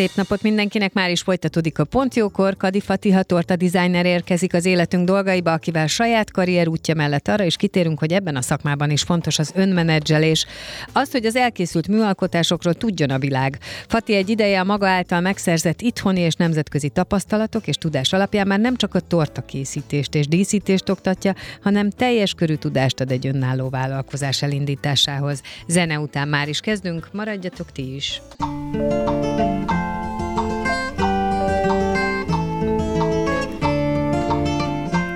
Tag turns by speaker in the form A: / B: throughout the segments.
A: Szép napot mindenkinek, már is folytatódik a Pontjókor. Kadi Fatiha torta designer érkezik az életünk dolgaiba, akivel saját karrier útja mellett arra is kitérünk, hogy ebben a szakmában is fontos az önmenedzselés. Azt, hogy az elkészült műalkotásokról tudjon a világ. Fati egy ideje a maga által megszerzett itthoni és nemzetközi tapasztalatok és tudás alapján már nem csak a torta készítést és díszítést oktatja, hanem teljes körű tudást ad egy önálló vállalkozás elindításához. Zene után már is kezdünk, maradjatok ti is.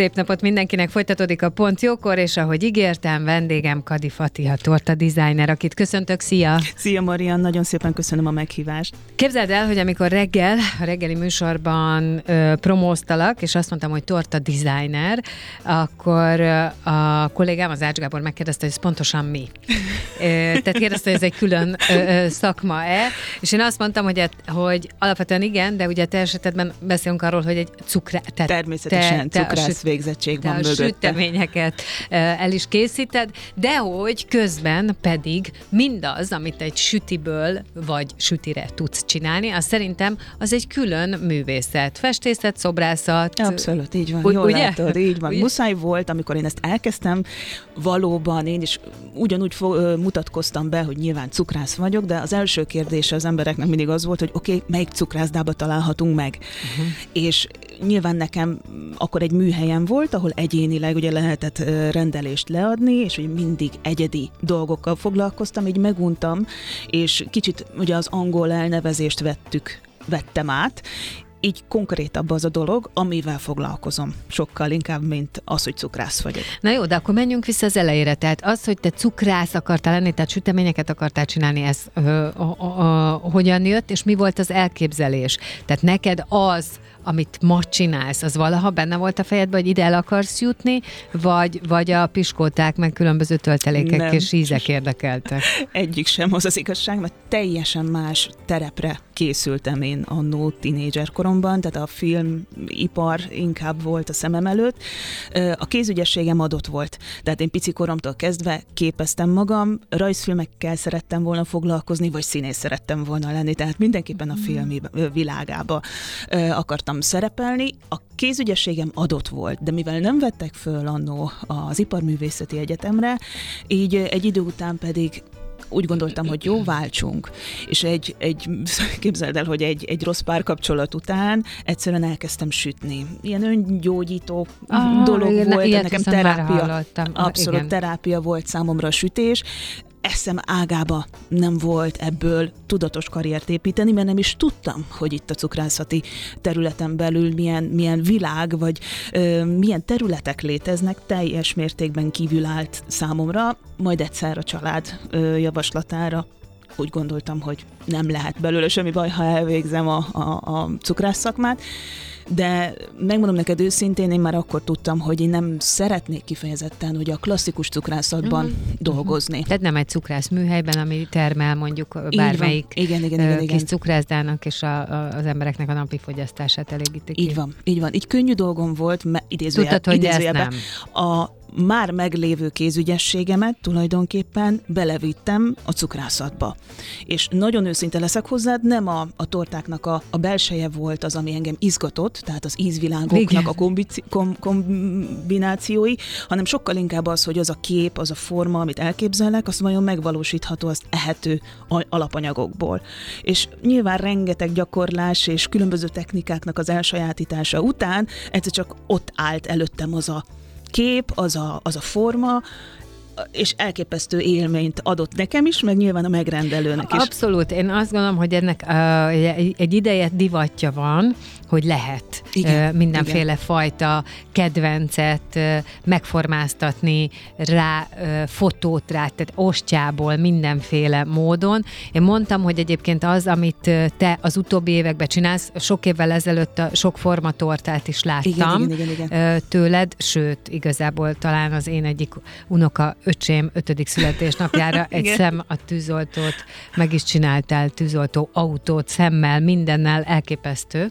A: Szép napot mindenkinek, folytatódik a Pont Jókor, és ahogy ígértem, vendégem Kadi Fatiha, torta designer, akit köszöntök, szia!
B: Szia Marian, nagyon szépen köszönöm a meghívást.
A: Képzeld el, hogy amikor reggel, a reggeli műsorban ö, promóztalak, és azt mondtam, hogy torta designer, akkor ö, a kollégám, az Ács Gábor megkérdezte, hogy ez pontosan mi. Ö, tehát kérdezte, hogy ez egy külön ö, ö, szakma-e, és én azt mondtam, hogy, et, hogy alapvetően igen, de ugye te esetedben beszélünk arról, hogy egy cukrá...
B: Tehát Természetesen te, te cukrász végzettség van
A: a
B: mögötte.
A: süteményeket el is készíted, de hogy közben pedig mindaz, amit egy sütiből vagy sütire tudsz csinálni, az szerintem az egy külön művészet. Festészet, szobrászat.
B: Abszolút, így van. Jól ugye? látod, így van. Ugye? Muszáj volt, amikor én ezt elkezdtem, valóban én is ugyanúgy fo- mutatkoztam be, hogy nyilván cukrász vagyok, de az első kérdése az embereknek mindig az volt, hogy oké, okay, melyik cukrászdába találhatunk meg. Uh-huh. És nyilván nekem akkor egy műhelyem volt, ahol egyénileg ugye lehetett rendelést leadni, és hogy mindig egyedi dolgokkal foglalkoztam, így meguntam, és kicsit ugye az angol elnevezést vettük, vettem át, így konkrétabb az a dolog, amivel foglalkozom. Sokkal inkább, mint az, hogy cukrász vagyok.
A: Na jó, de akkor menjünk vissza az elejére. Tehát az, hogy te cukrász akartál lenni, tehát süteményeket akartál csinálni, ez ö, ö, ö, hogyan jött, és mi volt az elképzelés? Tehát neked az, amit ma csinálsz, az valaha benne volt a fejedben, hogy ide el akarsz jutni, vagy, vagy a piskóták, meg különböző töltelékek Nem. és ízek érdekeltek?
B: Egyik sem az az igazság, mert teljesen más terepre készültem én annó tínédzser koromban, tehát a filmipar inkább volt a szemem előtt. A kézügyességem adott volt, tehát én pici koromtól kezdve képeztem magam, rajzfilmekkel szerettem volna foglalkozni, vagy színész szerettem volna lenni, tehát mindenképpen a mm. filmi világába akartam szerepelni. A kézügyességem adott volt, de mivel nem vettek föl annó az Iparművészeti Egyetemre, így egy idő után pedig úgy gondoltam, hogy jó, váltsunk. És egy, egy képzeld el, hogy egy, egy rossz párkapcsolat után egyszerűen elkezdtem sütni. Ilyen öngyógyító ah, dolog igen, volt, nekem terápia. Abszolút igen. terápia volt számomra a sütés eszem ágába nem volt ebből tudatos karriert építeni, mert nem is tudtam, hogy itt a cukrászati területen belül milyen, milyen világ, vagy ö, milyen területek léteznek, teljes mértékben kívül állt számomra, majd egyszer a család ö, javaslatára úgy gondoltam, hogy nem lehet belőle semmi baj, ha elvégzem a, a, a cukrász szakmát, de megmondom neked őszintén, én már akkor tudtam, hogy én nem szeretnék kifejezetten, hogy a klasszikus cukrászatban uh-huh. dolgozni.
A: Tehát nem egy cukrász műhelyben, ami termel mondjuk bármelyik
B: igen, igen, igen,
A: igen. kis cukrászdának és a, a, az embereknek a napi fogyasztását elégítik.
B: Így van, így van. Így könnyű dolgom volt, idézőjel,
A: Tudtad, hogy idézőjelben,
B: a már meglévő kézügyességemet tulajdonképpen belevittem a cukrászatba. És nagyon őszinte leszek hozzád, nem a, a tortáknak a, a belseje volt az, ami engem izgatott, tehát az ízvilágoknak Igen. a kombici, kom, kombinációi, hanem sokkal inkább az, hogy az a kép, az a forma, amit elképzelek, az vajon megvalósítható, azt ehető alapanyagokból. És nyilván rengeteg gyakorlás és különböző technikáknak az elsajátítása után egyszer csak ott állt előttem az a kép, az a, az a forma, és elképesztő élményt adott nekem is, meg nyilván a megrendelőnek is.
A: Abszolút. Én azt gondolom, hogy ennek uh, egy ideje divatja van, hogy lehet igen, mindenféle igen. fajta kedvencet megformáztatni, rá fotót rá, tehát ostjából mindenféle módon. Én mondtam, hogy egyébként az, amit te az utóbbi években csinálsz, sok évvel ezelőtt a sok formatortát is láttam igen, igen, igen, igen. tőled, sőt, igazából talán az én egyik unoka öcsém ötödik születésnapjára egy szem a tűzoltót meg is csináltál, tűzoltó autót, szemmel, mindennel elképesztő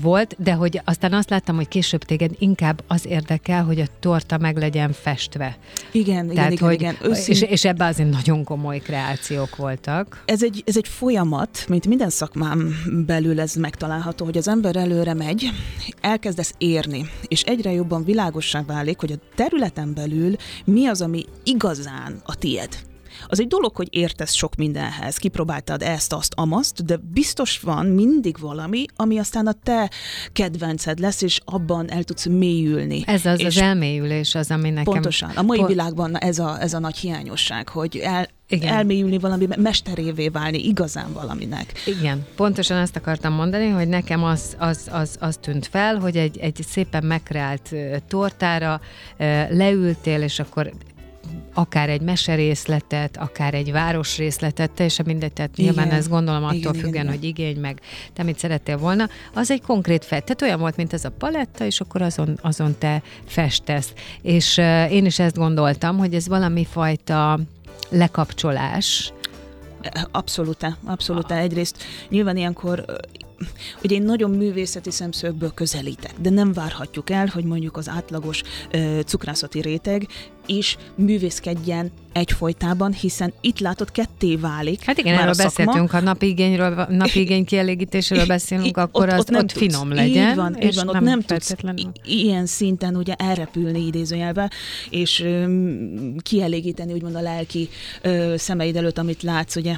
A: volt, de hogy aztán azt láttam, hogy később téged inkább az érdekel, hogy a torta meg legyen festve.
B: Igen, Tehát, igen, hogy, igen.
A: Őszín... És, és ebben azért nagyon komoly kreációk voltak.
B: Ez egy, ez egy folyamat, mint minden szakmám belül ez megtalálható, hogy az ember előre megy, elkezdesz érni, és egyre jobban világossá válik, hogy a területen belül mi az, ami igazán a tied. Az egy dolog, hogy értesz sok mindenhez, kipróbáltad ezt, azt, amaszt, de biztos van mindig valami, ami aztán a te kedvenced lesz, és abban el tudsz mélyülni.
A: Ez az és az elmélyülés az, ami nekem...
B: Pontosan. A mai po- világban ez a, ez a nagy hiányosság, hogy el, igen. elmélyülni valami, mesterévé válni igazán valaminek.
A: Igen, pontosan azt akartam mondani, hogy nekem az, az, az, az tűnt fel, hogy egy, egy szépen megkreált tortára leültél, és akkor akár egy meserészletet, akár egy városrészletet, teljesen mindegy, tehát igen. nyilván ezt gondolom attól igen, függen, igen, hogy igény, meg te mit szerettél volna, az egy konkrét fett. Tehát olyan volt, mint ez a paletta, és akkor azon, azon te festesz. És uh, én is ezt gondoltam, hogy ez valami fajta lekapcsolás,
B: Abszolút, abszolút. Egyrészt nyilván ilyenkor hogy én nagyon művészeti szemszögből közelítek, de nem várhatjuk el, hogy mondjuk az átlagos ö, cukrászati réteg is művészkedjen egyfolytában, hiszen itt látod, ketté válik.
A: Hát igen, erről beszéltünk, ha napigényről, napigény kielégítéséről beszélünk, akkor ott, az ott, nem ott finom legyen.
B: Így van, így van ott nem, nem tudsz ilyen szinten ugye elrepülni idézőjelbe, és öm, kielégíteni úgymond a lelki ö, szemeid előtt, amit látsz, ugye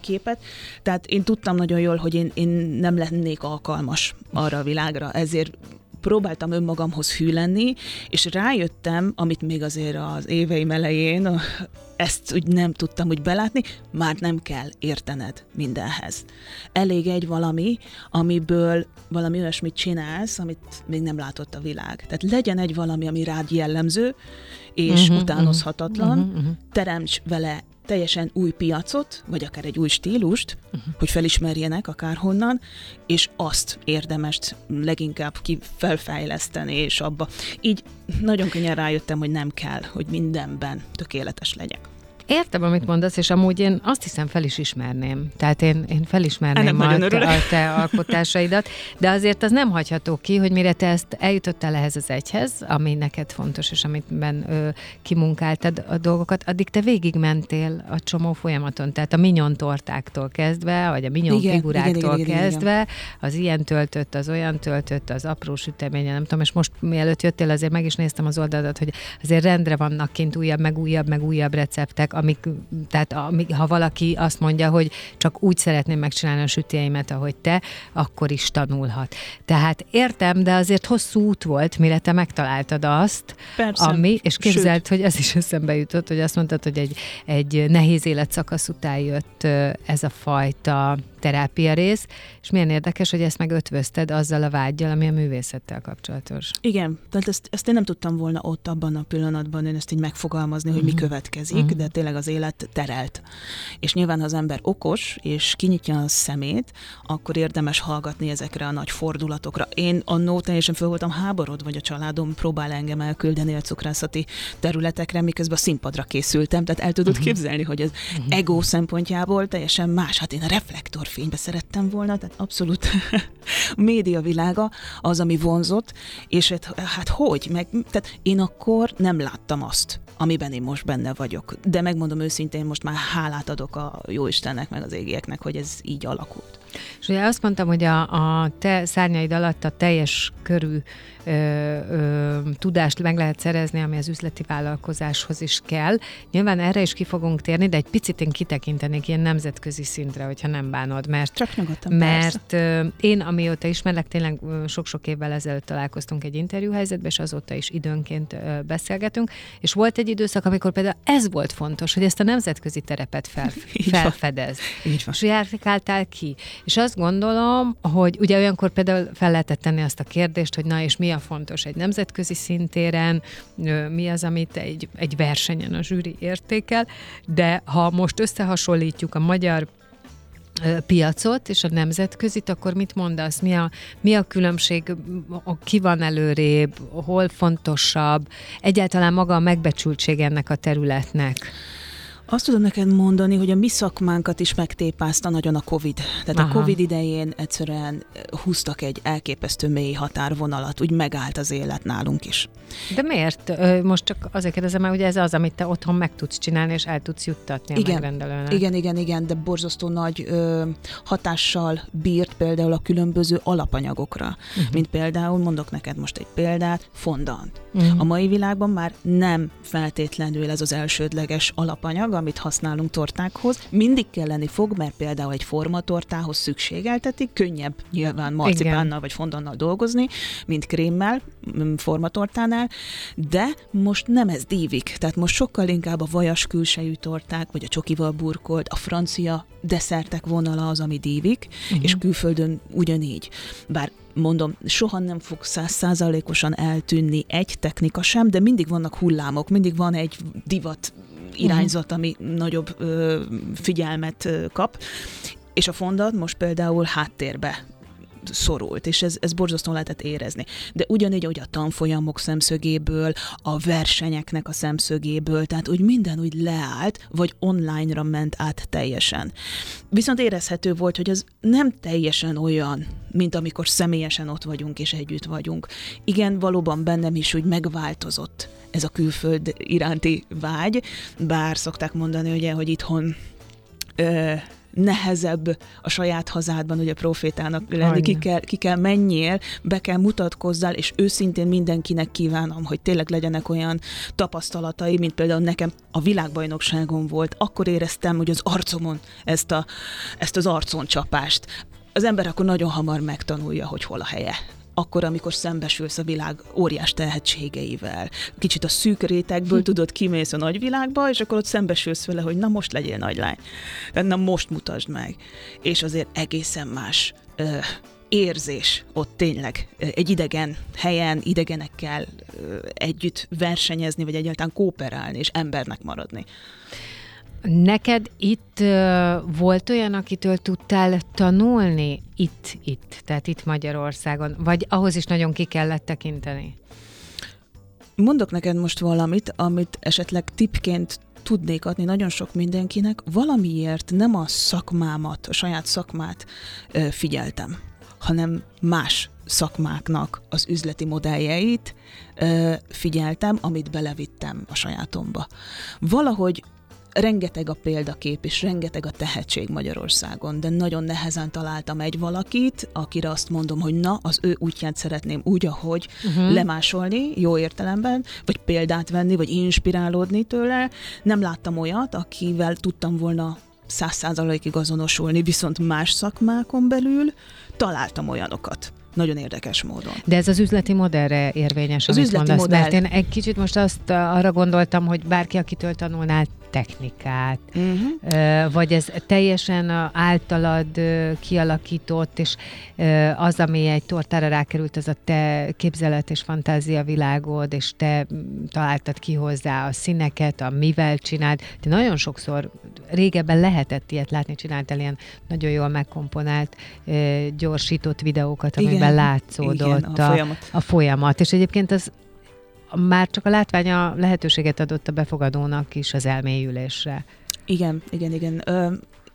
B: képet. Tehát én tudtam nagyon jól, hogy én, én nem lennék alkalmas arra a világra, ezért próbáltam önmagamhoz hű lenni, és rájöttem, amit még azért az éveim elején, ezt úgy nem tudtam úgy belátni, már nem kell értened mindenhez. Elég egy valami, amiből valami olyasmit csinálsz, amit még nem látott a világ. Tehát legyen egy valami, ami rád jellemző, és uh-huh, utánozhatatlan, uh-huh, uh-huh. teremts vele teljesen új piacot, vagy akár egy új stílust, uh-huh. hogy felismerjenek akárhonnan, és azt érdemes leginkább ki felfejleszteni, és abba. Így nagyon könnyen rájöttem, hogy nem kell, hogy mindenben tökéletes legyek.
A: Értem, amit mondasz, és amúgy én azt hiszem fel is ismerném. Tehát én, én felismerném a a te alkotásaidat, de azért az nem hagyható ki, hogy mire te ezt eljutottál ehhez az egyhez, ami neked fontos, és amitben ö, kimunkáltad a dolgokat, addig te végigmentél a csomó folyamaton. Tehát a minyon tortáktól kezdve, vagy a minyon igen, figuráktól igen, igen, kezdve, igen, igen. az ilyen töltött, az olyan töltött, az apró süteménye, nem tudom, és most mielőtt jöttél, azért meg is néztem az oldaladat, hogy azért rendre vannak kint újabb, meg újabb, meg újabb receptek, amik, tehát amik, ha valaki azt mondja, hogy csak úgy szeretném megcsinálni a sütjeimet, ahogy te, akkor is tanulhat. Tehát értem, de azért hosszú út volt, mire te megtaláltad azt,
B: Persze.
A: ami, és képzeld, Sőt. hogy ez is eszembe jutott, hogy azt mondtad, hogy egy, egy nehéz életszakasz után jött ez a fajta terápia rész, és milyen érdekes, hogy ezt meg ötvözted azzal a vágyjal, ami a művészettel kapcsolatos.
B: Igen, tehát ezt, ezt én nem tudtam volna ott abban a pillanatban én ezt így megfogalmazni, hogy uh-huh. mi mhm. következik, uh-huh. de tényleg az élet terelt. És nyilván, ha az ember okos, és kinyitja a szemét, akkor érdemes hallgatni ezekre a nagy fordulatokra. Én annó teljesen föl voltam háborod, vagy a családom próbál engem elküldeni a cukrászati területekre, miközben a színpadra készültem, tehát el tudod uh-huh. képzelni, hogy az uh-huh. ego szempontjából teljesen más. Hát én a reflektor fénybe szerettem volna, tehát abszolút a média világa az, ami vonzott, és hát, hát hogy? Meg, tehát én akkor nem láttam azt, amiben én most benne vagyok. De megmondom őszintén, most már hálát adok a Jóistennek, meg az égieknek, hogy ez így alakult.
A: És ugye azt mondtam, hogy a, a te szárnyaid alatt a teljes körű ö, ö, tudást meg lehet szerezni, ami az üzleti vállalkozáshoz is kell. Nyilván erre is ki fogunk térni, de egy picit én kitekintenék ilyen nemzetközi szintre, hogyha nem bánod, mert,
B: Csak nyugodtan,
A: mert ö, én, amióta ismerlek, tényleg sok-sok évvel ezelőtt találkoztunk egy interjúhelyzetben, és azóta is időnként ö, beszélgetünk, és volt egy időszak, amikor például ez volt fontos, hogy ezt a nemzetközi terepet fel, felfedez.
B: Így van.
A: És járkáltál ki. És azt gondolom, hogy ugye olyankor például fel lehetett tenni azt a kérdést, hogy na és mi a fontos egy nemzetközi szintéren, mi az, amit egy, egy versenyen a zsűri értékel, de ha most összehasonlítjuk a magyar piacot és a nemzetközit, akkor mit mondasz? Mi a, mi a különbség? Ki van előrébb? Hol fontosabb? Egyáltalán maga a megbecsültség ennek a területnek?
B: Azt tudom neked mondani, hogy a mi szakmánkat is megtépázta nagyon a Covid. Tehát Aha. a Covid idején egyszerűen húztak egy elképesztő mély határvonalat, úgy megállt az élet nálunk is.
A: De miért? Most csak azért kérdezem, mert ugye ez az, amit te otthon meg tudsz csinálni, és el tudsz juttatni
B: igen,
A: a megrendelőnek.
B: Igen, igen, igen, de borzasztó nagy ö, hatással bírt például a különböző alapanyagokra. Uh-huh. Mint például, mondok neked most egy példát, fondant. Uh-huh. A mai világban már nem feltétlenül ez az elsődleges alapanyag, amit használunk tortákhoz. Mindig kelleni fog, mert például egy formatortához szükségeltetik, könnyebb nyilván marcipánnal vagy fondannal dolgozni, mint krémmel, formatortánál, de most nem ez dívik, tehát most sokkal inkább a vajas külsejű torták, vagy a csokival burkolt, a francia desszertek vonala az, ami dívik, uh-huh. és külföldön ugyanígy. Bár mondom, soha nem fog százszázalékosan eltűnni egy technika sem, de mindig vannak hullámok, mindig van egy divat irányzat, ami nagyobb figyelmet kap. És a fondat most például háttérbe szorult, és ez, ez borzasztóan lehetett érezni. De ugyanígy, hogy a tanfolyamok szemszögéből, a versenyeknek a szemszögéből, tehát úgy minden úgy leállt, vagy online-ra ment át teljesen. Viszont érezhető volt, hogy ez nem teljesen olyan, mint amikor személyesen ott vagyunk és együtt vagyunk. Igen, valóban bennem is úgy megváltozott ez a külföld iránti vágy, bár szokták mondani, ugye, hogy itthon ö, nehezebb a saját hazádban ugye profétának lenni, ki kell, ki kell menjél, be kell mutatkozzál, és őszintén mindenkinek kívánom, hogy tényleg legyenek olyan tapasztalatai, mint például nekem a világbajnokságon volt, akkor éreztem, hogy az arcomon ezt, a, ezt az arcon csapást. Az ember akkor nagyon hamar megtanulja, hogy hol a helye akkor, amikor szembesülsz a világ óriás tehetségeivel. Kicsit a szűk rétegből tudod, kimész a nagyvilágba, és akkor ott szembesülsz vele, hogy na most legyél nagylány. Tehát na most mutasd meg. És azért egészen más ö, érzés ott tényleg egy idegen helyen, idegenekkel ö, együtt versenyezni, vagy egyáltalán kooperálni, és embernek maradni.
A: Neked itt volt olyan, akitől tudtál tanulni itt, itt, tehát itt Magyarországon, vagy ahhoz is nagyon ki kellett tekinteni?
B: Mondok neked most valamit, amit esetleg tipként tudnék adni nagyon sok mindenkinek, valamiért nem a szakmámat, a saját szakmát figyeltem, hanem más szakmáknak az üzleti modelljeit figyeltem, amit belevittem a sajátomba. Valahogy rengeteg a példakép, és rengeteg a tehetség Magyarországon, de nagyon nehezen találtam egy valakit, akire azt mondom, hogy na, az ő útját szeretném úgy, ahogy uh-huh. lemásolni, jó értelemben, vagy példát venni, vagy inspirálódni tőle. Nem láttam olyat, akivel tudtam volna száz százalékig azonosulni, viszont más szakmákon belül találtam olyanokat nagyon érdekes módon.
A: De ez az üzleti modellre érvényes,
B: az üzleti mondasz, modell.
A: mert én egy kicsit most azt arra gondoltam, hogy bárki, akitől tanulnál technikát, uh-huh. vagy ez teljesen általad kialakított, és az, ami egy tortára rákerült, az a te képzelet és fantázia világod, és te találtad ki hozzá a színeket, a mivel csinált. Te nagyon sokszor régebben lehetett ilyet látni, csináltál ilyen nagyon jól megkomponált, gyorsított videókat, amiben igen, látszódott igen, a, a, folyamat. a folyamat. És egyébként az már csak a látványa lehetőséget adott a befogadónak is az elmélyülésre.
B: Igen, igen, igen. Ö,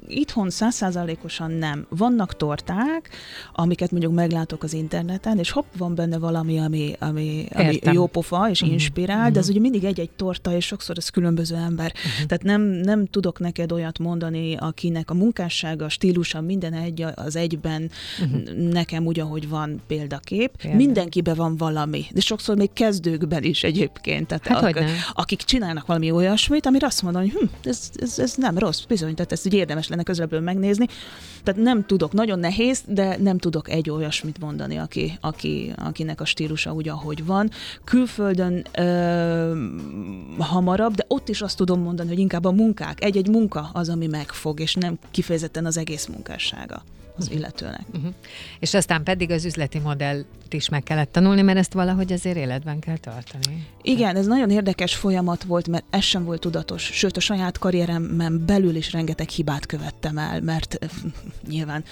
B: itthon százszázalékosan nem. Vannak torták, amiket mondjuk meglátok az interneten, és hopp, van benne valami, ami, ami, ami jó pofa és uh-huh. inspirál, uh-huh. de az ugye mindig egy-egy torta, és sokszor ez különböző ember. Uh-huh. Tehát nem, nem tudok neked olyat mondani, akinek a munkássága, a stílusa, minden egy az egyben uh-huh. nekem úgy, ahogy van példakép. Példa. Mindenkiben van valami, de sokszor még kezdőkben is egyébként. Tehát
A: hát,
B: ak- akik csinálnak valami olyasmit, amire azt mondom, hogy hm, ez, ez, ez nem rossz, bizony, tehát ezt érdemes lenne közelebbről megnézni. Tehát nem tudok, nagyon nehéz, de nem tudok egy olyasmit mondani, aki, aki, akinek a stílusa úgy, ahogy van. Külföldön ö, hamarabb, de ott is azt tudom mondani, hogy inkább a munkák, egy-egy munka az, ami megfog, és nem kifejezetten az egész munkássága az illetőnek. Uh-huh.
A: És aztán pedig az üzleti modellt is meg kellett tanulni, mert ezt valahogy azért életben kell tartani.
B: Igen, ez nagyon érdekes folyamat volt, mert ez sem volt tudatos, sőt a saját karrieremen belül is rengeteg hibát követtem el, mert nyilván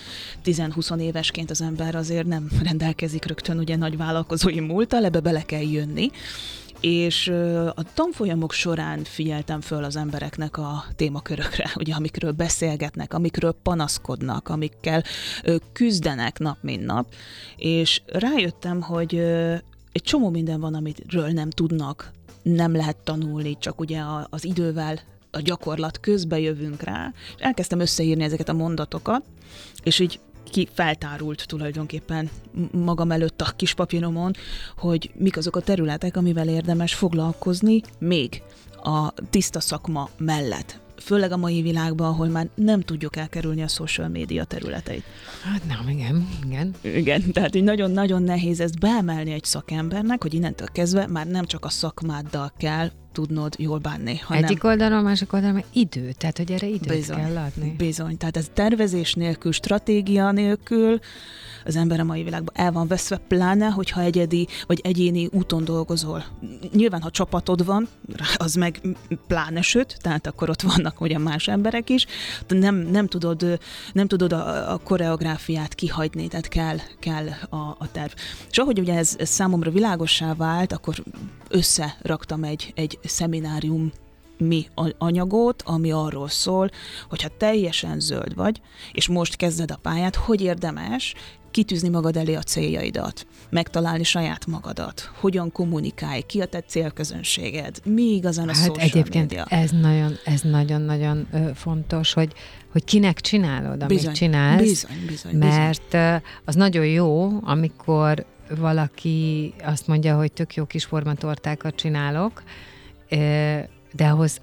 B: 10-20 évesként az ember azért nem rendelkezik rögtön ugye nagy vállalkozói múltal, ebbe bele kell jönni, és a tanfolyamok során figyeltem föl az embereknek a témakörökre, ugye, amikről beszélgetnek, amikről panaszkodnak, amikkel küzdenek nap mint nap, és rájöttem, hogy egy csomó minden van, amiről nem tudnak, nem lehet tanulni, csak ugye az idővel a gyakorlat közbe jövünk rá, és elkezdtem összeírni ezeket a mondatokat, és így ki feltárult tulajdonképpen magam előtt a kis papíromon, hogy mik azok a területek, amivel érdemes foglalkozni még a tiszta szakma mellett főleg a mai világban, ahol már nem tudjuk elkerülni a social média területeit.
A: Hát nem, igen, igen.
B: Igen, tehát így nagyon-nagyon nehéz ezt beemelni egy szakembernek, hogy innentől kezdve már nem csak a szakmáddal kell tudnod jól bánni.
A: Hanem... Egyik oldalon, másik oldalon meg idő, tehát hogy erre időt bizony, kell adni.
B: Bizony, tehát ez tervezés nélkül, stratégia nélkül, az ember a mai világban el van veszve, pláne, hogyha egyedi vagy egyéni úton dolgozol. Nyilván, ha csapatod van, az meg pláne söt, tehát akkor ott vannak ugye más emberek is, de nem, nem tudod, nem tudod a, a koreográfiát kihagyni, tehát kell, kell a, a terv. És ahogy ugye ez, ez számomra világossá vált, akkor összeraktam egy, egy szeminárium mi anyagot, ami arról szól, hogyha teljesen zöld vagy, és most kezded a pályát, hogy érdemes kitűzni magad elé a céljaidat, megtalálni saját magadat, hogyan kommunikálj, ki a te célközönséged, mi igazán a hát social
A: egyébként
B: media.
A: ez nagyon, ez nagyon-nagyon fontos, hogy, hogy kinek csinálod, amit bizony, csinálsz,
B: bizony, bizony,
A: mert bizony. az nagyon jó, amikor valaki azt mondja, hogy tök jó kis formatortákat csinálok, de ahhoz,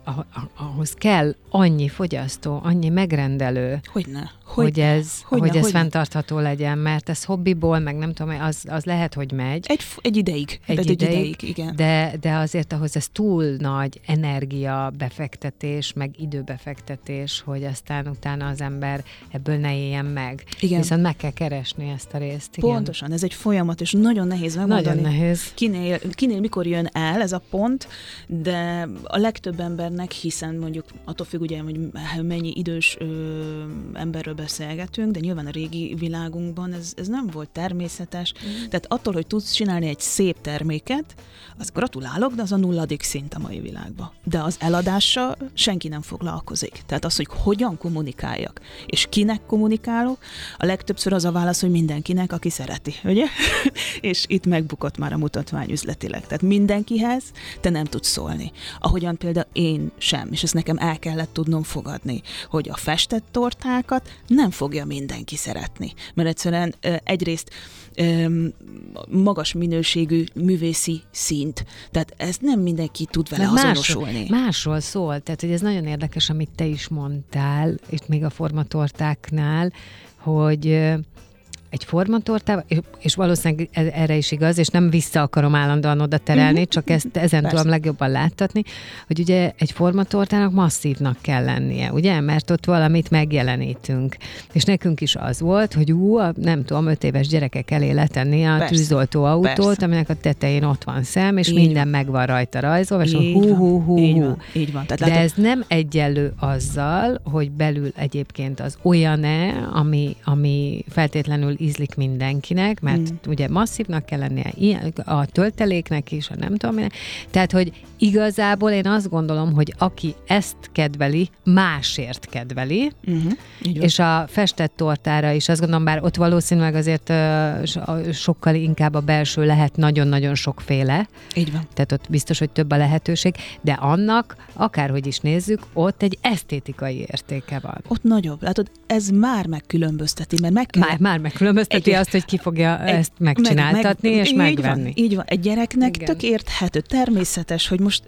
A: ahhoz kell annyi fogyasztó, annyi megrendelő,
B: Hogyne.
A: Hogy, hogy ez, hogyne, hogy ez hogyne. fenntartható legyen, mert ez hobbiból, meg nem tudom, az, az lehet, hogy megy.
B: Egy, egy ideig. Egy, egy ideig, ideig, igen.
A: De, de azért ahhoz ez túl nagy energia befektetés, meg időbefektetés, hogy aztán utána az ember ebből ne éljen meg. Igen. Viszont meg kell keresni ezt a részt.
B: Igen. Pontosan, ez egy folyamat, és nagyon nehéz megmondani.
A: Nagyon nehéz.
B: Kinél, kinél mikor jön el ez a pont, de a legtöbb embernek, hiszen mondjuk attól függ ugye, hogy mennyi idős ö, emberről beszélgetünk, de nyilván a régi világunkban ez, ez nem volt természetes. Mm. Tehát attól, hogy tudsz csinálni egy szép terméket, az gratulálok, de az a nulladik szint a mai világban. De az eladással senki nem foglalkozik. Tehát az, hogy hogyan kommunikáljak, és kinek kommunikálok, a legtöbbször az a válasz, hogy mindenkinek, aki szereti, ugye? és itt megbukott már a mutatvány üzletileg. Tehát mindenkihez te nem tudsz szólni. Ahogyan például én sem, és ezt nekem el kellett tudnom fogadni, hogy a festett tortákat nem fogja mindenki szeretni. Mert egyszerűen egyrészt magas minőségű művészi szint. Tehát ezt nem mindenki tud vele Mert azonosulni.
A: Másról, másról szól. Tehát, hogy ez nagyon érdekes, amit te is mondtál, itt még a formatortáknál, hogy egy formatortával, és valószínűleg e- erre is igaz, és nem vissza akarom állandóan oda terelni, uh-huh. csak ezt ezen Persze. tudom legjobban láttatni, hogy ugye egy formatortának masszívnak kell lennie, ugye? Mert ott valamit megjelenítünk. És nekünk is az volt, hogy ú, a, nem tudom, öt éves gyerekek elé letenni a Persze. tűzoltó autót, Persze. aminek a tetején ott van szem, és így minden van. meg van rajta rajzolva, és így hú, hú, hú,
B: így van. Így van.
A: Tehát De látod... ez nem egyenlő azzal, hogy belül egyébként az olyan-e, ami, ami feltétlenül ízlik mindenkinek, mert mm. ugye masszívnak kell lennie a tölteléknek is, a nem tudom minek. Tehát, hogy igazából én azt gondolom, hogy aki ezt kedveli, másért kedveli,
B: Uh-huh.
A: és a festett tortára is azt gondolom, bár ott valószínűleg azért uh, sokkal inkább a belső lehet nagyon-nagyon sokféle,
B: Így van.
A: tehát ott biztos, hogy több a lehetőség, de annak, akárhogy is nézzük, ott egy esztétikai értéke van.
B: Ott nagyobb. Látod, ez már megkülönbözteti, mert meg kell...
A: Már, már megkülönbözteti
B: Egy-
A: azt, hogy ki fogja
B: egy-
A: ezt megcsináltatni
B: meg,
A: és
B: így
A: megvenni.
B: Van, így van. Egy gyereknek
A: Igen.
B: tök érthető, természetes, hogy most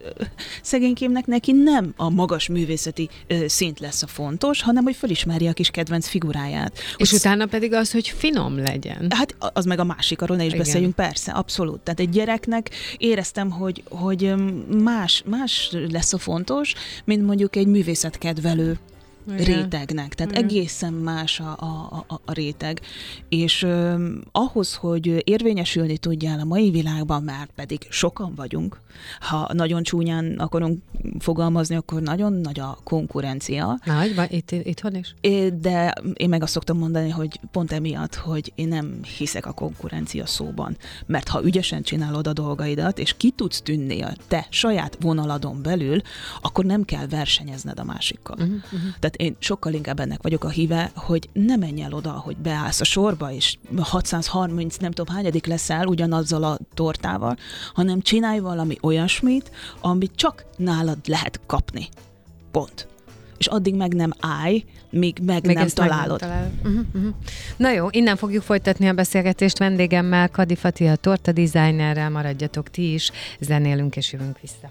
B: szegénykémnek neki nem a magas művészeti ö, szint lesz a fontos, hanem hogy felismerje a kis kedvenc figuráját.
A: És
B: Hogy
A: utána pedig az, hogy finom legyen.
B: Hát az meg a másik, arról ne is
A: Igen.
B: beszéljünk, persze, abszolút. Tehát egy gyereknek éreztem, hogy, hogy más, más lesz a fontos, mint mondjuk egy művészetkedvelő
A: Igen.
B: rétegnek. Tehát
A: Igen.
B: egészen más a, a, a, a réteg. És öm, ahhoz, hogy érvényesülni tudjál a mai világban, már pedig sokan vagyunk, ha nagyon csúnyán akarunk fogalmazni, akkor nagyon nagy a konkurencia,
A: Nagy, vagy itt, itthon is?
B: É, De én meg azt szoktam mondani, hogy pont emiatt, hogy én nem hiszek a konkurencia szóban. Mert ha ügyesen csinálod a dolgaidat, és ki tudsz tűnni a te saját vonaladon belül, akkor nem kell versenyezned a másikkal. Uh-huh. Tehát én sokkal inkább ennek vagyok a híve, hogy ne menj el oda, hogy beállsz a sorba, és 630 nem tudom hányadik leszel ugyanazzal a tortával, hanem csinálj valami olyasmit, amit csak nálad lehet kapni. Pont. És addig meg nem állj, míg meg
A: Még
B: nem
A: ezt meg
B: találod.
A: találod. Uh-huh, uh-huh. Na jó, innen fogjuk folytatni a beszélgetést vendégemmel, Kadi Fati, a torta designerrel, maradjatok ti is, zenélünk és jövünk vissza.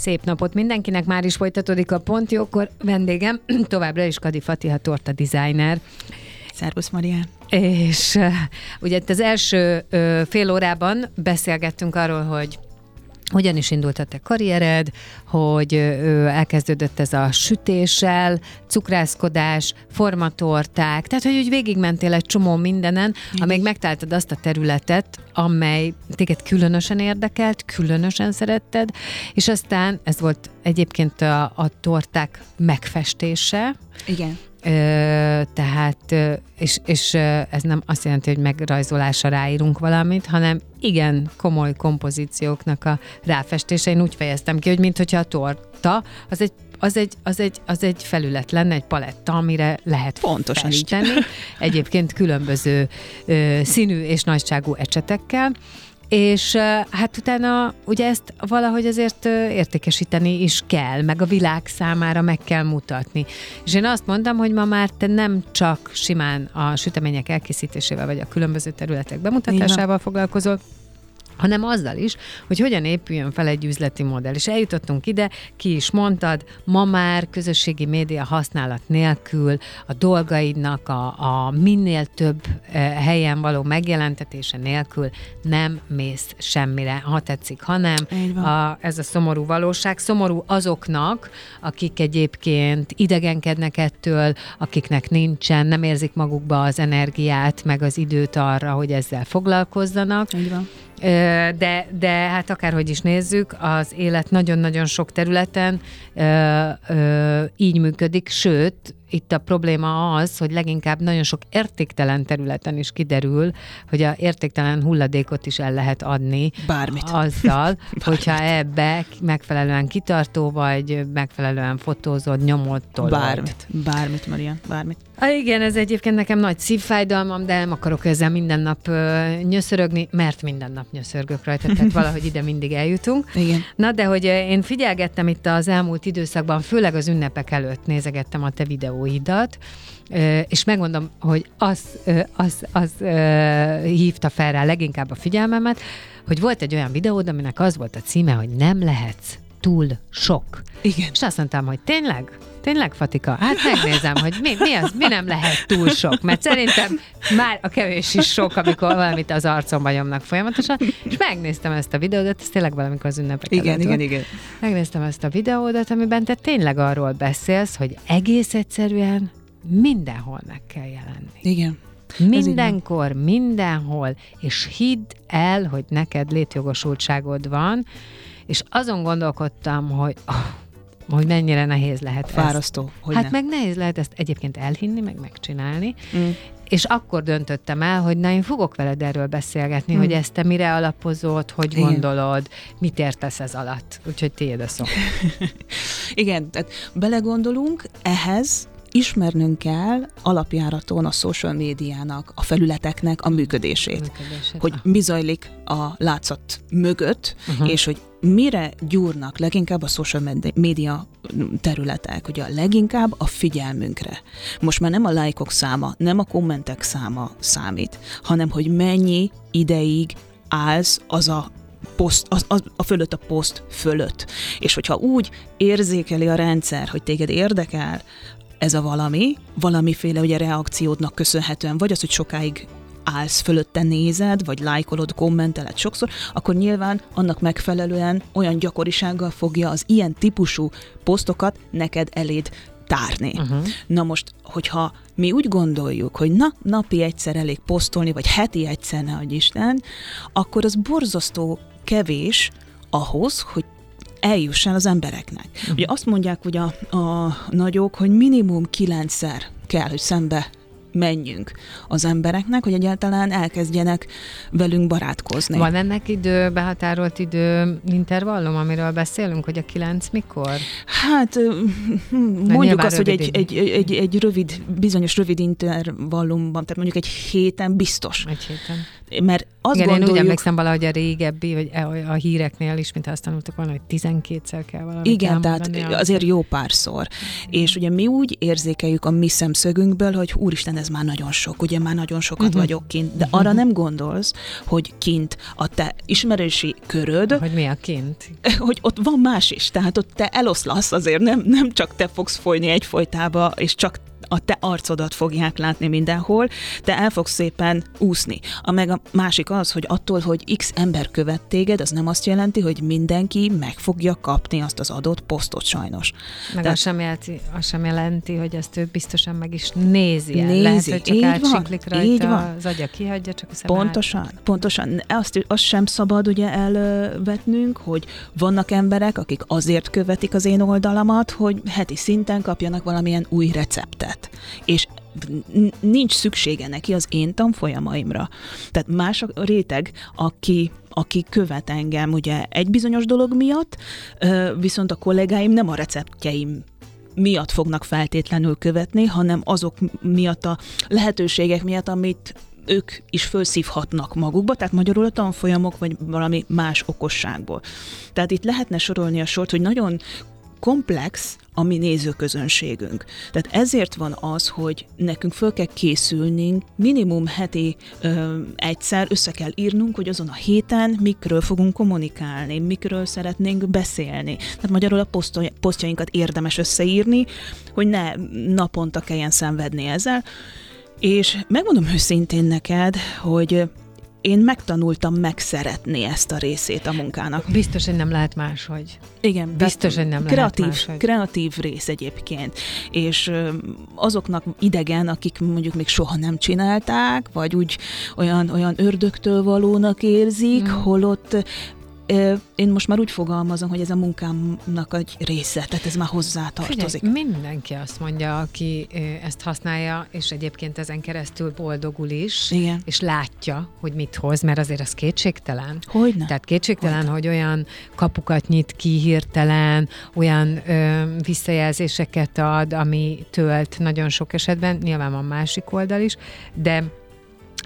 A: Szép napot mindenkinek, már is folytatódik a pont jókor. Vendégem továbbra is Kadi Fati, a torta designer.
B: Szervusz, Marián.
A: És uh, ugye itt az első uh, fél órában beszélgettünk arról, hogy hogyan is indult a te karriered, hogy elkezdődött ez a sütéssel, cukrászkodás, formatorták, tehát hogy úgy végigmentél egy csomó mindenen, amíg megtaláltad azt a területet, amely téged különösen érdekelt, különösen szeretted, és aztán ez volt egyébként a, a torták megfestése,
B: Igen.
A: Ö, tehát, és, és ez nem azt jelenti, hogy megrajzolásra ráírunk valamit, hanem igen komoly kompozícióknak a ráfestése. Én úgy fejeztem ki, hogy mintha a torta, az egy az egy, az, egy, az egy felület lenne, egy paletta, amire lehet
B: Pontosan így.
A: festeni. Egyébként különböző ö, színű és nagyságú ecsetekkel. És hát utána ugye ezt valahogy azért értékesíteni is kell, meg a világ számára meg kell mutatni. És én azt mondtam, hogy ma már te nem csak simán a sütemények elkészítésével, vagy a különböző területek bemutatásával foglalkozol, hanem azzal is, hogy hogyan épüljön fel egy üzleti modell. És eljutottunk ide, ki is mondtad, ma már közösségi média használat nélkül a dolgaidnak a, a minél több eh, helyen való megjelentetése nélkül nem mész semmire, ha tetszik, ha nem.
B: Így van.
A: A, ez a szomorú valóság. Szomorú azoknak, akik egyébként idegenkednek ettől, akiknek nincsen, nem érzik magukba az energiát, meg az időt arra, hogy ezzel foglalkozzanak.
B: Így van.
A: De, de hát akárhogy is nézzük, az élet nagyon-nagyon sok területen így működik, sőt, itt a probléma az, hogy leginkább nagyon sok értéktelen területen is kiderül, hogy a értéktelen hulladékot is el lehet adni
B: Bármit.
A: azzal, hogyha ebbe megfelelően kitartó vagy, megfelelően fotózod, nyomod, tolod.
B: Bármit. Bármit, Marian. Bármit.
A: Ah, igen, ez egyébként nekem nagy szívfájdalmam, de nem akarok ezzel minden nap ö, nyöszörögni, mert minden nap nyöszörgök rajta, tehát valahogy ide mindig eljutunk.
B: Igen.
A: Na, de hogy én figyelgettem itt az elmúlt időszakban, főleg az ünnepek előtt nézegettem a te videóidat, ö, és megmondom, hogy az, az, az hívta fel rá leginkább a figyelmemet, hogy volt egy olyan videód, aminek az volt a címe, hogy nem lehetsz túl sok.
B: Igen.
A: És azt mondtam, hogy tényleg? Tényleg, Fatika? Hát megnézem, hogy mi, mi az, mi nem lehet túl sok, mert szerintem már a kevés is sok, amikor valamit az arcomba nyomnak folyamatosan, és megnéztem ezt a videót, ez tényleg valamikor az ünnepek
B: Igen,
A: előtt
B: igen,
A: volt.
B: igen.
A: Megnéztem ezt a videódat, amiben te tényleg arról beszélsz, hogy egész egyszerűen mindenhol meg kell jelenni.
B: Igen.
A: Mindenkor, mindenhol, és hidd el, hogy neked létjogosultságod van, és azon gondolkodtam, hogy oh, hogy mennyire nehéz lehet ezt.
B: Fárasztó, hogy
A: hát
B: ne.
A: meg nehéz lehet ezt egyébként elhinni, meg megcsinálni,
B: Mm.
A: és akkor döntöttem el, hogy na én fogok veled erről beszélgetni,
B: Mm.
A: hogy ezt te mire alapozod, hogy
B: Igen.
A: gondolod, mit értesz ez alatt. Úgyhogy tiéd a szó.
B: Igen, tehát belegondolunk, ehhez ismernünk kell alapjáraton a social médiának, a felületeknek a működését.
A: Működését.
B: Hogy mi zajlik a látszat mögött, uh-huh. és hogy mire gyúrnak leginkább a social média területek, ugye a leginkább a figyelmünkre. Most már nem a lájkok száma, nem a kommentek száma számít, hanem hogy mennyi ideig állsz az a poszt, az, az, a fölött a poszt fölött. És hogyha úgy érzékeli a rendszer, hogy téged érdekel ez a valami, valamiféle ugye reakciódnak köszönhetően, vagy az, hogy sokáig állsz fölötte nézed, vagy lájkolod, kommenteled sokszor, akkor nyilván annak megfelelően olyan gyakorisággal fogja az ilyen típusú posztokat neked eléd tárni.
A: Uh-huh.
B: Na most, hogyha mi úgy gondoljuk, hogy na, napi egyszer elég posztolni, vagy heti egyszer, ne Isten, akkor az borzasztó kevés ahhoz, hogy eljuss el az embereknek. Uh-huh. Ugye azt mondják hogy a, a nagyok, hogy minimum kilencszer kell, hogy szembe menjünk az embereknek, hogy egyáltalán elkezdjenek velünk barátkozni.
A: Van ennek idő, behatárolt idő intervallum, amiről beszélünk, hogy a kilenc mikor?
B: Hát mondjuk azt, hogy egy, egy, egy, egy rövid, bizonyos rövid intervallumban, tehát mondjuk egy héten biztos.
A: Egy héten.
B: Mert azt
A: Igen, én úgy
B: gondoljuk,
A: emlékszem valahogy a régebbi, vagy a a híreknél is, mint azt tanultuk volna, hogy 12-szer kell valamit
B: Igen, tehát azért jó párszor. És ugye mi úgy érzékeljük a mi szemszögünkből, hogy úristen, ez már nagyon sok, ugye már nagyon sokat
A: Mhm.
B: uh-huh. vagyok kint, de arra nem gondolsz, hogy kint a te ismerősi köröd,
A: Hogy mi a kint?
B: hogy ott van más is, tehát ott te eloszlasz azért, nem, nem csak te fogsz folyni egyfolytába, és csak a te arcodat fogják látni mindenhol, te el fogsz szépen úszni. A meg a másik az, hogy attól, hogy x ember követ téged, az nem azt jelenti, hogy mindenki meg fogja kapni azt az adott posztot sajnos.
A: Meg
B: Tehát-
A: az sem, jelenti, az sem jelenti, hogy ezt ő biztosan meg is nézi el.
B: Nézi,
A: Lehet, hogy csak
B: így van,
A: rajta,
B: így van.
A: az agya kihagyja, csak a szem
B: Pontosan, pontosan. Azt, azt sem szabad ugye elvetnünk, hogy vannak emberek, akik azért követik az én oldalamat, hogy heti szinten kapjanak valamilyen új receptet. És n- nincs szüksége neki az én tanfolyamaimra. Tehát más a réteg, aki aki követ engem ugye egy bizonyos dolog miatt, viszont a kollégáim nem a receptjeim miatt fognak feltétlenül követni, hanem azok miatt a lehetőségek miatt, amit ők is felszívhatnak magukba, tehát magyarul a tanfolyamok, vagy valami más okosságból. Tehát itt lehetne sorolni a sort, hogy nagyon komplex a mi nézőközönségünk. Tehát ezért van az, hogy nekünk föl kell készülnünk, minimum heti ö, egyszer össze kell írnunk, hogy azon a héten mikről fogunk kommunikálni, mikről szeretnénk beszélni. Tehát magyarul a posztol- posztjainkat érdemes összeírni, hogy ne naponta kelljen szenvedni ezzel. És megmondom őszintén neked, hogy én megtanultam megszeretni ezt a részét a munkának.
A: Biztos, hogy nem lehet máshogy.
B: Igen,
A: Biztos, hogy nem lehet
B: kreatív,
A: máshogy.
B: kreatív rész egyébként. És azoknak idegen, akik mondjuk még soha nem csinálták, vagy úgy olyan, olyan ördögtől valónak érzik,
A: Mm.
B: holott én most már úgy fogalmazom, hogy ez a munkámnak egy része, tehát ez már hozzá tartozik.
A: Figyelj, mindenki azt mondja, aki ezt használja, és egyébként ezen keresztül boldogul is,
B: Igen.
A: és látja, hogy mit hoz, mert azért az kétségtelen.
B: Hogyne?
A: Tehát kétségtelen, hogy olyan kapukat nyit ki hirtelen, olyan ö, visszajelzéseket ad, ami tölt nagyon sok esetben, nyilván van másik oldal is, de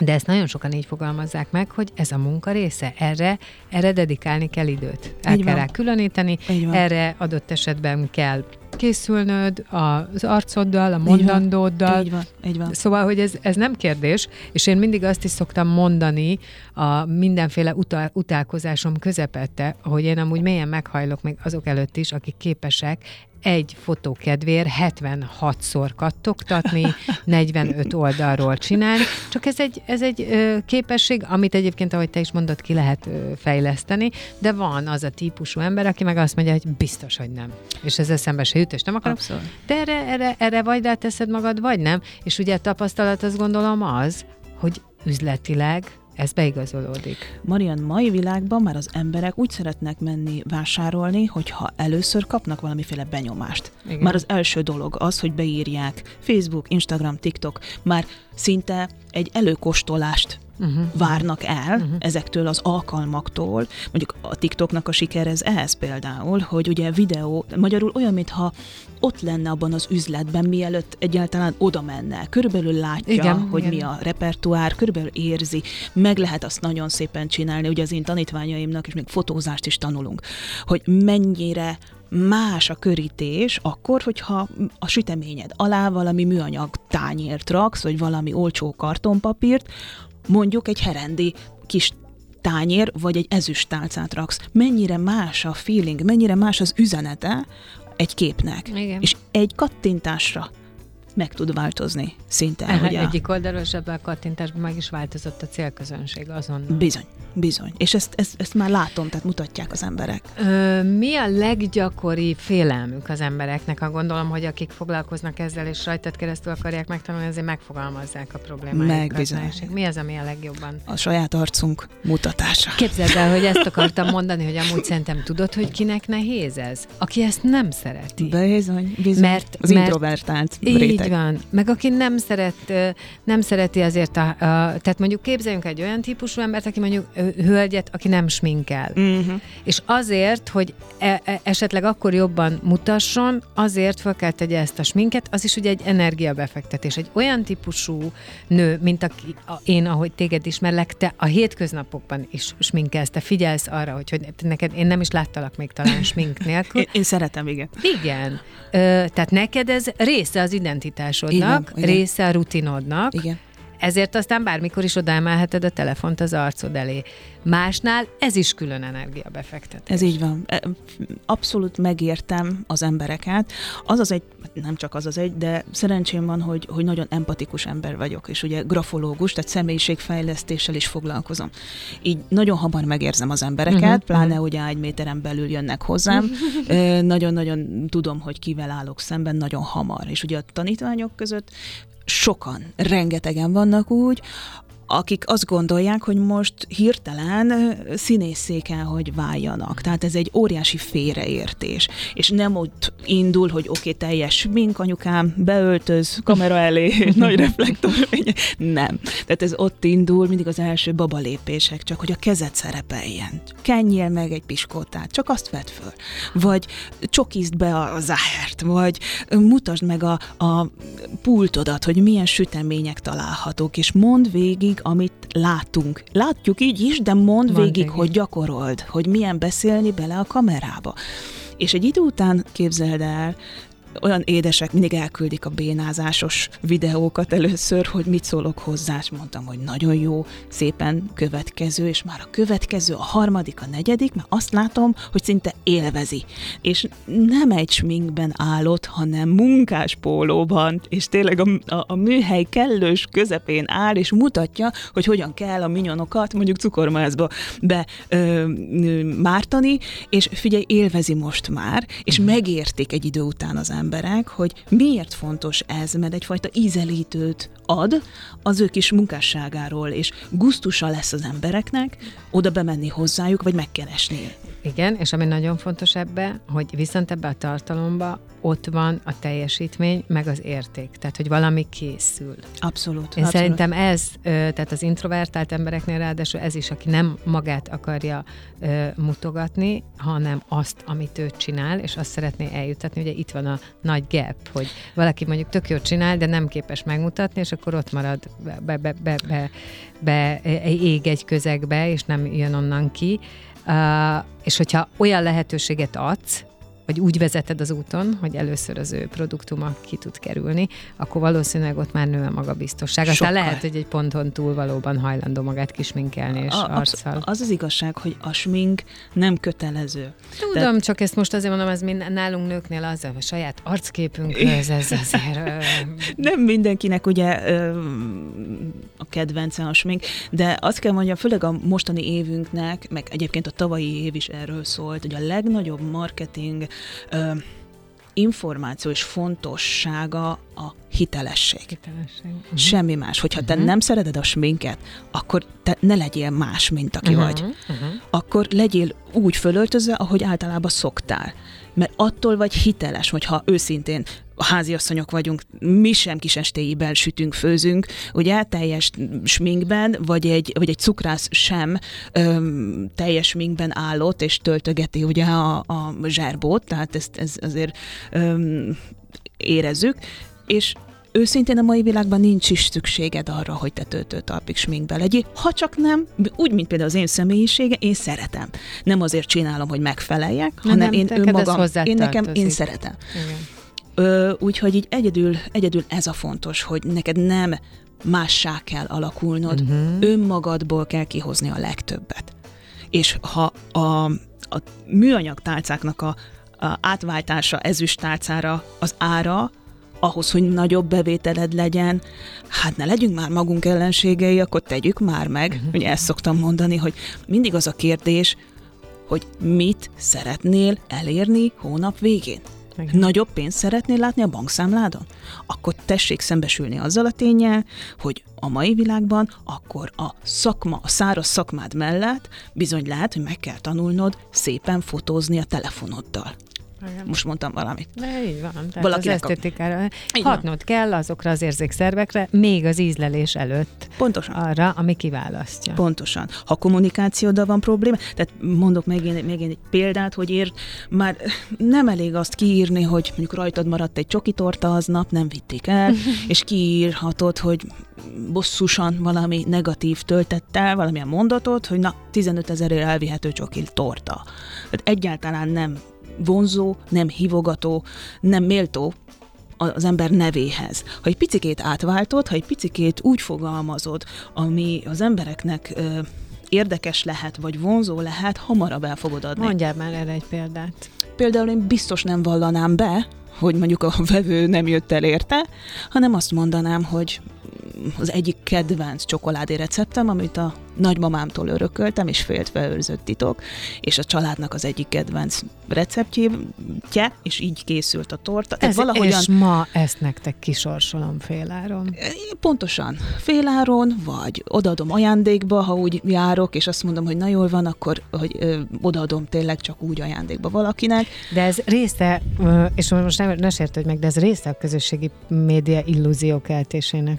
A: de ezt nagyon sokan így fogalmazzák meg, hogy ez a munka része, erre, erre dedikálni kell időt. El
B: Így
A: kell
B: van.
A: rá különíteni,
B: Így van.
A: erre adott esetben kell készülnöd az arcoddal, a mondandóddal.
B: Így van, így van.
A: Szóval, hogy ez, ez nem kérdés, és én mindig azt is szoktam mondani a mindenféle utál, utálkozásom közepette, hogy én amúgy mélyen meghajlok még azok előtt is, akik képesek egy fotókedvér 76-szor kattogtatni, 45 oldalról csinálni. Csak ez egy, ez egy ö, képesség, amit egyébként, ahogy te is mondod, ki lehet ö, fejleszteni, de van az a típusú ember, aki meg azt mondja, hogy biztos, hogy nem. És ez eszembe se jut, és nem akarom.
B: Abszolút.
A: De erre, erre, erre vagy ráteszed magad, vagy nem. És ugye a tapasztalat azt gondolom az, hogy üzletileg ez beigazolódik.
B: Marian, mai világban már az emberek úgy szeretnek menni vásárolni, hogyha először kapnak valamiféle benyomást.
A: Igen.
B: Már az első dolog az, hogy beírják Facebook, Instagram, TikTok, már szinte egy előkostolást
A: Uh-huh.
B: várnak el uh-huh. ezektől az alkalmaktól. Mondjuk a TikToknak a siker ez ehhez például, hogy ugye videó, magyarul olyan, mintha ott lenne abban az üzletben, mielőtt egyáltalán oda menne. Körülbelül látja,
A: Igen,
B: hogy
A: igen.
B: mi a repertoár, körülbelül érzi, meg lehet azt nagyon szépen csinálni, ugye az én tanítványaimnak is még fotózást is tanulunk, hogy mennyire más a körítés akkor, hogyha a süteményed alá valami műanyag tányért raksz, vagy valami olcsó kartonpapírt, mondjuk egy herendi kis tányér, vagy egy ezüst tálcát raksz. Mennyire más a feeling, mennyire más az üzenete egy képnek.
A: Igen.
B: És egy kattintásra meg tud változni szinte.
A: Aha,
B: ugye?
A: egyik oldalról, a kattintásban meg is változott a célközönség azonnal.
B: Bizony, bizony. És ezt, ezt, ezt már látom, tehát mutatják az emberek.
A: Ö, mi a leggyakoribb félelmük az embereknek? Ha gondolom, hogy akik foglalkoznak ezzel, és rajtad keresztül akarják megtanulni, azért megfogalmazzák a problémáikat.
B: Meg bizony.
A: Mi az, ami a legjobban?
B: A saját arcunk mutatása.
A: Képzeld el, hogy ezt akartam mondani, hogy amúgy szerintem tudod, hogy kinek nehéz ez? Aki ezt nem szereti.
B: Bizony, bizony.
A: Mert-
B: az
A: mert-
B: introvertált
A: Így van. Meg aki nem szeret, nem szereti azért a, a, tehát mondjuk képzeljünk egy olyan típusú embert, aki mondjuk hölgyet, aki nem sminkel.
B: Uh-huh.
A: És azért, hogy e- e- esetleg akkor jobban mutasson, azért fel kell tegye ezt a sminket, az is ugye egy energiabefektetés. Egy olyan típusú nő, mint aki, a, én, ahogy téged ismerlek, te a hétköznapokban is sminkelsz, te figyelsz arra, hogy, hogy neked, én nem is láttalak még talán smink nélkül.
B: Én, én szeretem, igen.
A: Igen. Ö, tehát neked ez része az identitásodnak,
B: Igen, igen.
A: része a rutinodnak,
B: Igen.
A: Ezért aztán bármikor is odaemelheted a telefont az arcod elé. Másnál ez is külön energiabefektetés.
B: Ez így van. E, Abszolút megértem az embereket. Az az egy, nem csak az az egy, de szerencsém van, hogy, hogy nagyon empatikus ember vagyok, és ugye grafológus, tehát személyiségfejlesztéssel is foglalkozom. Így nagyon hamar megérzem az embereket,
A: Mhm,
B: uh-huh, pláne ugye egy méteren belül jönnek hozzám. Ö, Nagyon-nagyon tudom, hogy kivel állok szemben nagyon hamar. És ugye a tanítványok között sokan, rengetegen vannak úgy, akik azt gondolják, hogy most hirtelen színészé kell, hogy váljanak. Tehát ez egy óriási félreértés. És nem ott indul, hogy oké, okay, teljes mink, anyukám, beöltöz, kamera elé, nagy reflektor. Nem. Tehát ez ott indul, mindig az első baba lépések, csak hogy a kezed szerepeljen. Kenjél meg egy piskótát, csak azt vedd föl. Vagy csokizd be a záhert, vagy mutasd meg a, a pultodat, hogy milyen sütemények találhatók, és mondd végig, amit látunk. Látjuk így is, de mondd
A: Mondd
B: végig,
A: végig.
B: hogy gyakorold, hogy milyen beszélni bele a kamerába. És egy idő után képzeld el, olyan édesek mindig elküldik a bénázásos videókat először, hogy mit szólok hozzá, és mondtam, hogy nagyon jó, szépen következő, és már a következő, a harmadik, a negyedik, mert azt látom, hogy szinte élvezi. És nem egy sminkben állott, hanem munkáspólóban, és tényleg a, a, a műhely kellős közepén áll, és mutatja, hogy hogyan kell a minyonokat mondjuk cukormázba be ö, ö, mártani, és figyelj, élvezi most már, és megértik egy idő után az emberek, hogy miért fontos ez, mert egyfajta ízelítőt ad az ő kis munkásságáról, és gusztusa lesz az embereknek oda bemenni hozzájuk, vagy megkeresni.
A: Igen, és ami nagyon fontos ebbe, hogy viszont ebbe a tartalomba ott van a teljesítmény, meg az érték. Tehát, hogy valami készül.
B: Abszolút.
A: Én
B: abszolút.
A: szerintem ez, tehát az introvertált embereknél ráadásul ez is, aki nem magát akarja mutogatni, hanem azt, amit ő csinál, és azt szeretné eljutatni. Ugye itt van a nagy gap, hogy valaki mondjuk tök jót csinál, de nem képes megmutatni, és akkor ott marad, be, be, be, be, be ég egy közegbe, és nem jön onnan ki. És hogyha olyan lehetőséget adsz, vagy úgy vezeted az úton, hogy először az ő produktuma ki tud kerülni, akkor valószínűleg ott már nő a magabiztosság. Aztán
B: Sokkal.
A: lehet, hogy egy ponton túl valóban hajlandó magát kisminkelni és
B: A-
A: arccal.
B: Az az igazság, hogy a smink nem kötelező.
A: Tudom, csak ezt most azért mondom, ez mind nálunk nőknél az a saját arcképünkhöz, ez azért...
B: Nem mindenkinek ugye a kedvence a smink, de azt kell mondjam, főleg a mostani évünknek, meg egyébként a tavalyi év is erről szólt, hogy a legnagyobb marketing ö, információ és fontossága a hitelesség.
A: Hitelesség. Mhm.
B: Semmi más. Hogyha te nem szereted a sminket, akkor te ne legyél más, mint aki vagy.
A: Uh-huh.
B: Akkor legyél úgy fölöltözve, ahogy általában szoktál. Mert attól vagy hiteles, hogyha őszintén háziasszonyok vagyunk, mi sem kisestéiben sütünk, főzünk, ugye, teljes sminkben, vagy egy, vagy egy cukrász sem öm, teljes sminkben állott, és töltögeti ugye a, a zserbót, tehát ezt, ez azért öm, érezzük, és őszintén a mai világban nincs is szükséged arra, hogy te töltőtalpig sminkbe legyél, ha csak nem, úgy, mint például az én személyisége, én szeretem. Nem azért csinálom, hogy megfeleljek, hanem
A: nem,
B: én önmagam, én nekem, én szeretem.
A: Igen.
B: Úgyhogy így egyedül, egyedül ez a fontos, hogy neked nem mássá kell alakulnod, uh-huh. önmagadból kell kihozni a legtöbbet. És ha a, a műanyag tálcáknak a, a átváltása ezüst tálcára az ára, ahhoz, hogy nagyobb bevételed legyen, hát ne legyünk már magunk ellenségei, akkor tegyük már meg. Uh-huh. Ugye ezt szoktam mondani, hogy mindig az a kérdés, hogy mit szeretnél elérni hónap végén.
A: Igen.
B: Nagyobb pénzt szeretnél látni a bankszámládon? Akkor tessék szembesülni azzal a tényel, hogy a mai világban akkor a szakma, a száraz szakmád mellett bizony lehet, hogy meg kell tanulnod szépen fotózni a telefonoddal.
A: Igen.
B: Most mondtam valamit.
A: De így van. Tehát
B: Valakinek
A: az
B: a-
A: esztetikára
B: Így van.
A: hatnod kell azokra az érzékszervekre, még az ízlelés előtt
B: Pontosan.
A: arra, ami kiválasztja.
B: Pontosan. Ha kommunikációddal van probléma, tehát mondok még én, még én egy példát, hogy ér, már nem elég azt kiírni, hogy mondjuk rajtad maradt egy csoki torta aznap, nem vitték el, és kiírhatod, hogy bosszusan valami negatív töltett el, valamilyen mondatot, hogy na, 15 ezerért elvihető csoki torta. Tehát egyáltalán nem vonzó, nem hívogató, nem méltó az ember nevéhez. Ha egy picikét átváltod, ha egy picikét úgy fogalmazod, ami az embereknek ö, érdekes lehet, vagy vonzó lehet, hamarabb el fogod adni.
A: Mondjál már erre egy példát.
B: Például én biztos nem vallanám be, hogy mondjuk a vevő nem jött el érte, hanem azt mondanám, hogy az egyik kedvenc csokoládé receptem, amit a nagymamámtól örököltem, és féltve őrzött titok, és a családnak az egyik kedvenc receptje, és így készült a torta.
A: Ez,
B: valahogyan
A: És ma ezt nektek kisorsolom féláron.
B: Pontosan. Féláron, vagy odaadom ajándékba, ha úgy járok, és azt mondom, hogy na jól van, akkor hogy, ö, odaadom tényleg csak úgy ajándékba valakinek.
A: De ez része, és most nem, ne sértődj meg, de ez része a közösségi média illúzió keltésének.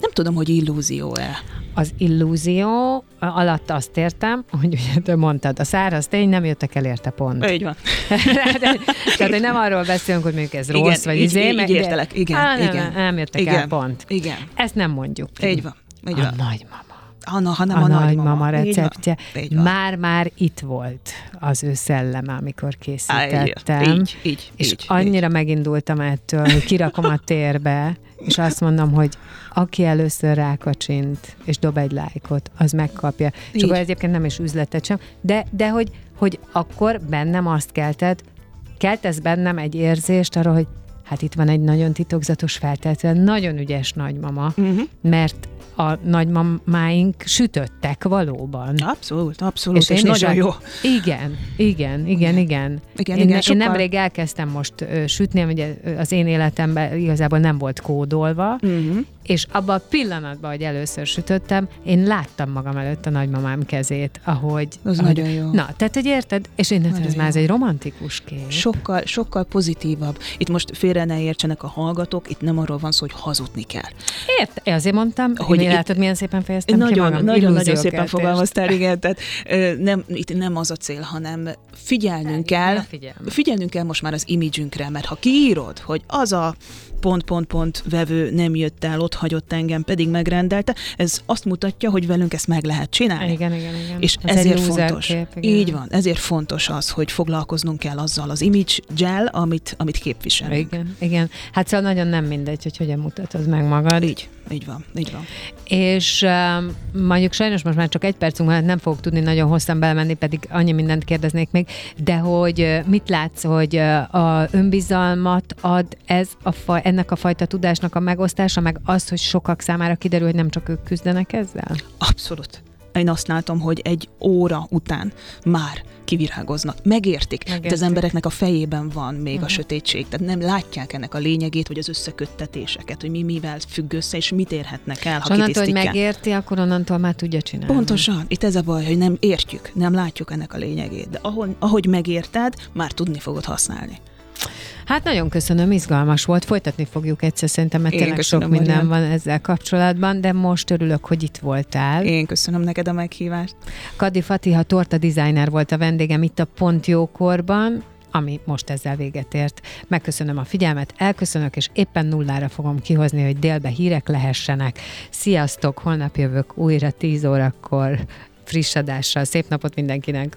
B: Nem tudom, hogy illúzió-e.
A: Az illúzió alatt azt értem, hogy ugye te mondtad, a száraz tény nem jöttek el érte pont.
B: Így van.
A: Tehát, hogy nem arról beszélünk, hogy mondjuk ez
B: Igen,
A: rossz, vagy
B: így-
A: izé,
B: így
A: meg-
B: értelek. Igen,
A: Á, nem,
B: igen.
A: nem jöttek
B: Igen.
A: el pont.
B: Igen.
A: Ezt nem mondjuk.
B: Így van. Így
A: A
B: van.
A: nagymama.
B: Anna, hanem
A: A,
B: a,
A: nagymama
B: Így van.
A: receptje.
B: Így.
A: Már-már itt volt az ő szelleme, amikor
B: Á,
A: készítettem.
B: Így, így,
A: És
B: így,
A: annyira megindultam ettől, hogy kirakom a térbe, és azt mondom, hogy aki először rákacsint, és dob egy lájkot, az megkapja. És
B: Így.
A: akkor egyébként nem is üzletet sem, de, de hogy, hogy akkor bennem azt kelted, keltesz bennem egy érzést arra, hogy hát itt van egy nagyon titokzatos, feltétlenül nagyon ügyes nagymama,
B: Uh-huh.
A: mert a nagymamáink sütöttek valóban.
B: Abszolút, abszolút, és, és nagyon jó.
A: Igen, igen, igen, igen.
B: Igen,
A: én,
B: igen,
A: én
B: sokkal-
A: nemrég elkezdtem most ö, sütni, ugye az én életemben igazából nem volt kódolva,
B: Uh-huh.
A: és abban a pillanatban, hogy először sütöttem, én láttam magam előtt a nagymamám kezét, ahogy...
B: Az
A: ahogy
B: nagyon jó.
A: Na, tehát, hogy érted? És én
B: Nagyon
A: ez már ez egy romantikus kép.
B: Sokkal, sokkal pozitívabb. Itt most félre ne értsenek a hallgatók, itt nem arról van szó, hogy hazudni kell.
A: Ért? Én azért mondtam,
B: hogy itt-
A: látod, milyen szépen fejeztem ki
B: Nagyon,
A: magam.
B: nagyon, nagyon szépen fogalmaztál, igen, tehát nem, itt nem az a cél, hanem figyelnünk
A: Felhívni
B: kell, figyelnünk kell most már az imidzsünkre, mert ha kiírod, hogy az a pont-pont-pont vevő nem jött el, ott hagyott engem, pedig megrendelte. Ez azt mutatja, hogy velünk ezt meg lehet csinálni.
A: Igen, igen, igen.
B: És
A: Ez
B: ezért fontos.
A: Kép, igen.
B: Így van, ezért fontos az, hogy foglalkoznunk kell azzal az image gel, amit, amit képviselünk.
A: Igen, igen. Hát szóval nagyon nem mindegy, hogy hogyan mutatod meg magad.
B: Így, így van, így van.
A: És um, mondjuk sajnos most már csak egy percünk van, hát nem fogok tudni nagyon hosszan belemenni, pedig annyi mindent kérdeznék még, de hogy uh, mit látsz, hogy uh, a önbizalmat ad ez a fa, ennek a fajta tudásnak a megosztása, meg az, hogy sokak számára kiderül, hogy nem csak ők küzdenek ezzel?
B: Abszolút. Én azt látom, hogy egy óra után már kivirágoznak. Megértik. Megértik. De az embereknek a fejében van még uh-huh. a sötétség. Tehát nem látják ennek a lényegét, vagy az összeköttetéseket, hogy mi mivel függ össze, és mit érhetnek el, ha
A: És onnantól, hogy megérti, akkor onnantól már tudja csinálni.
B: Pontosan. Itt ez a baj, hogy nem értjük, nem látjuk ennek a lényegét. De ahogy, ahogy megérted, már tudni fogod használni.
A: Hát nagyon köszönöm, izgalmas volt, folytatni fogjuk egyszer szerintem, mert
B: Én
A: tényleg sok minden van ezzel kapcsolatban, de most örülök, hogy itt voltál.
B: Én köszönöm neked a meghívást.
A: Kadi Fatiha torta designer volt a vendégem itt a Pont Jókorban, ami most ezzel véget ért. Megköszönöm a figyelmet, elköszönök, és éppen nullára fogom kihozni, hogy délbe hírek lehessenek. Sziasztok, holnap jövök újra 10 órakor friss adással. Szép napot mindenkinek!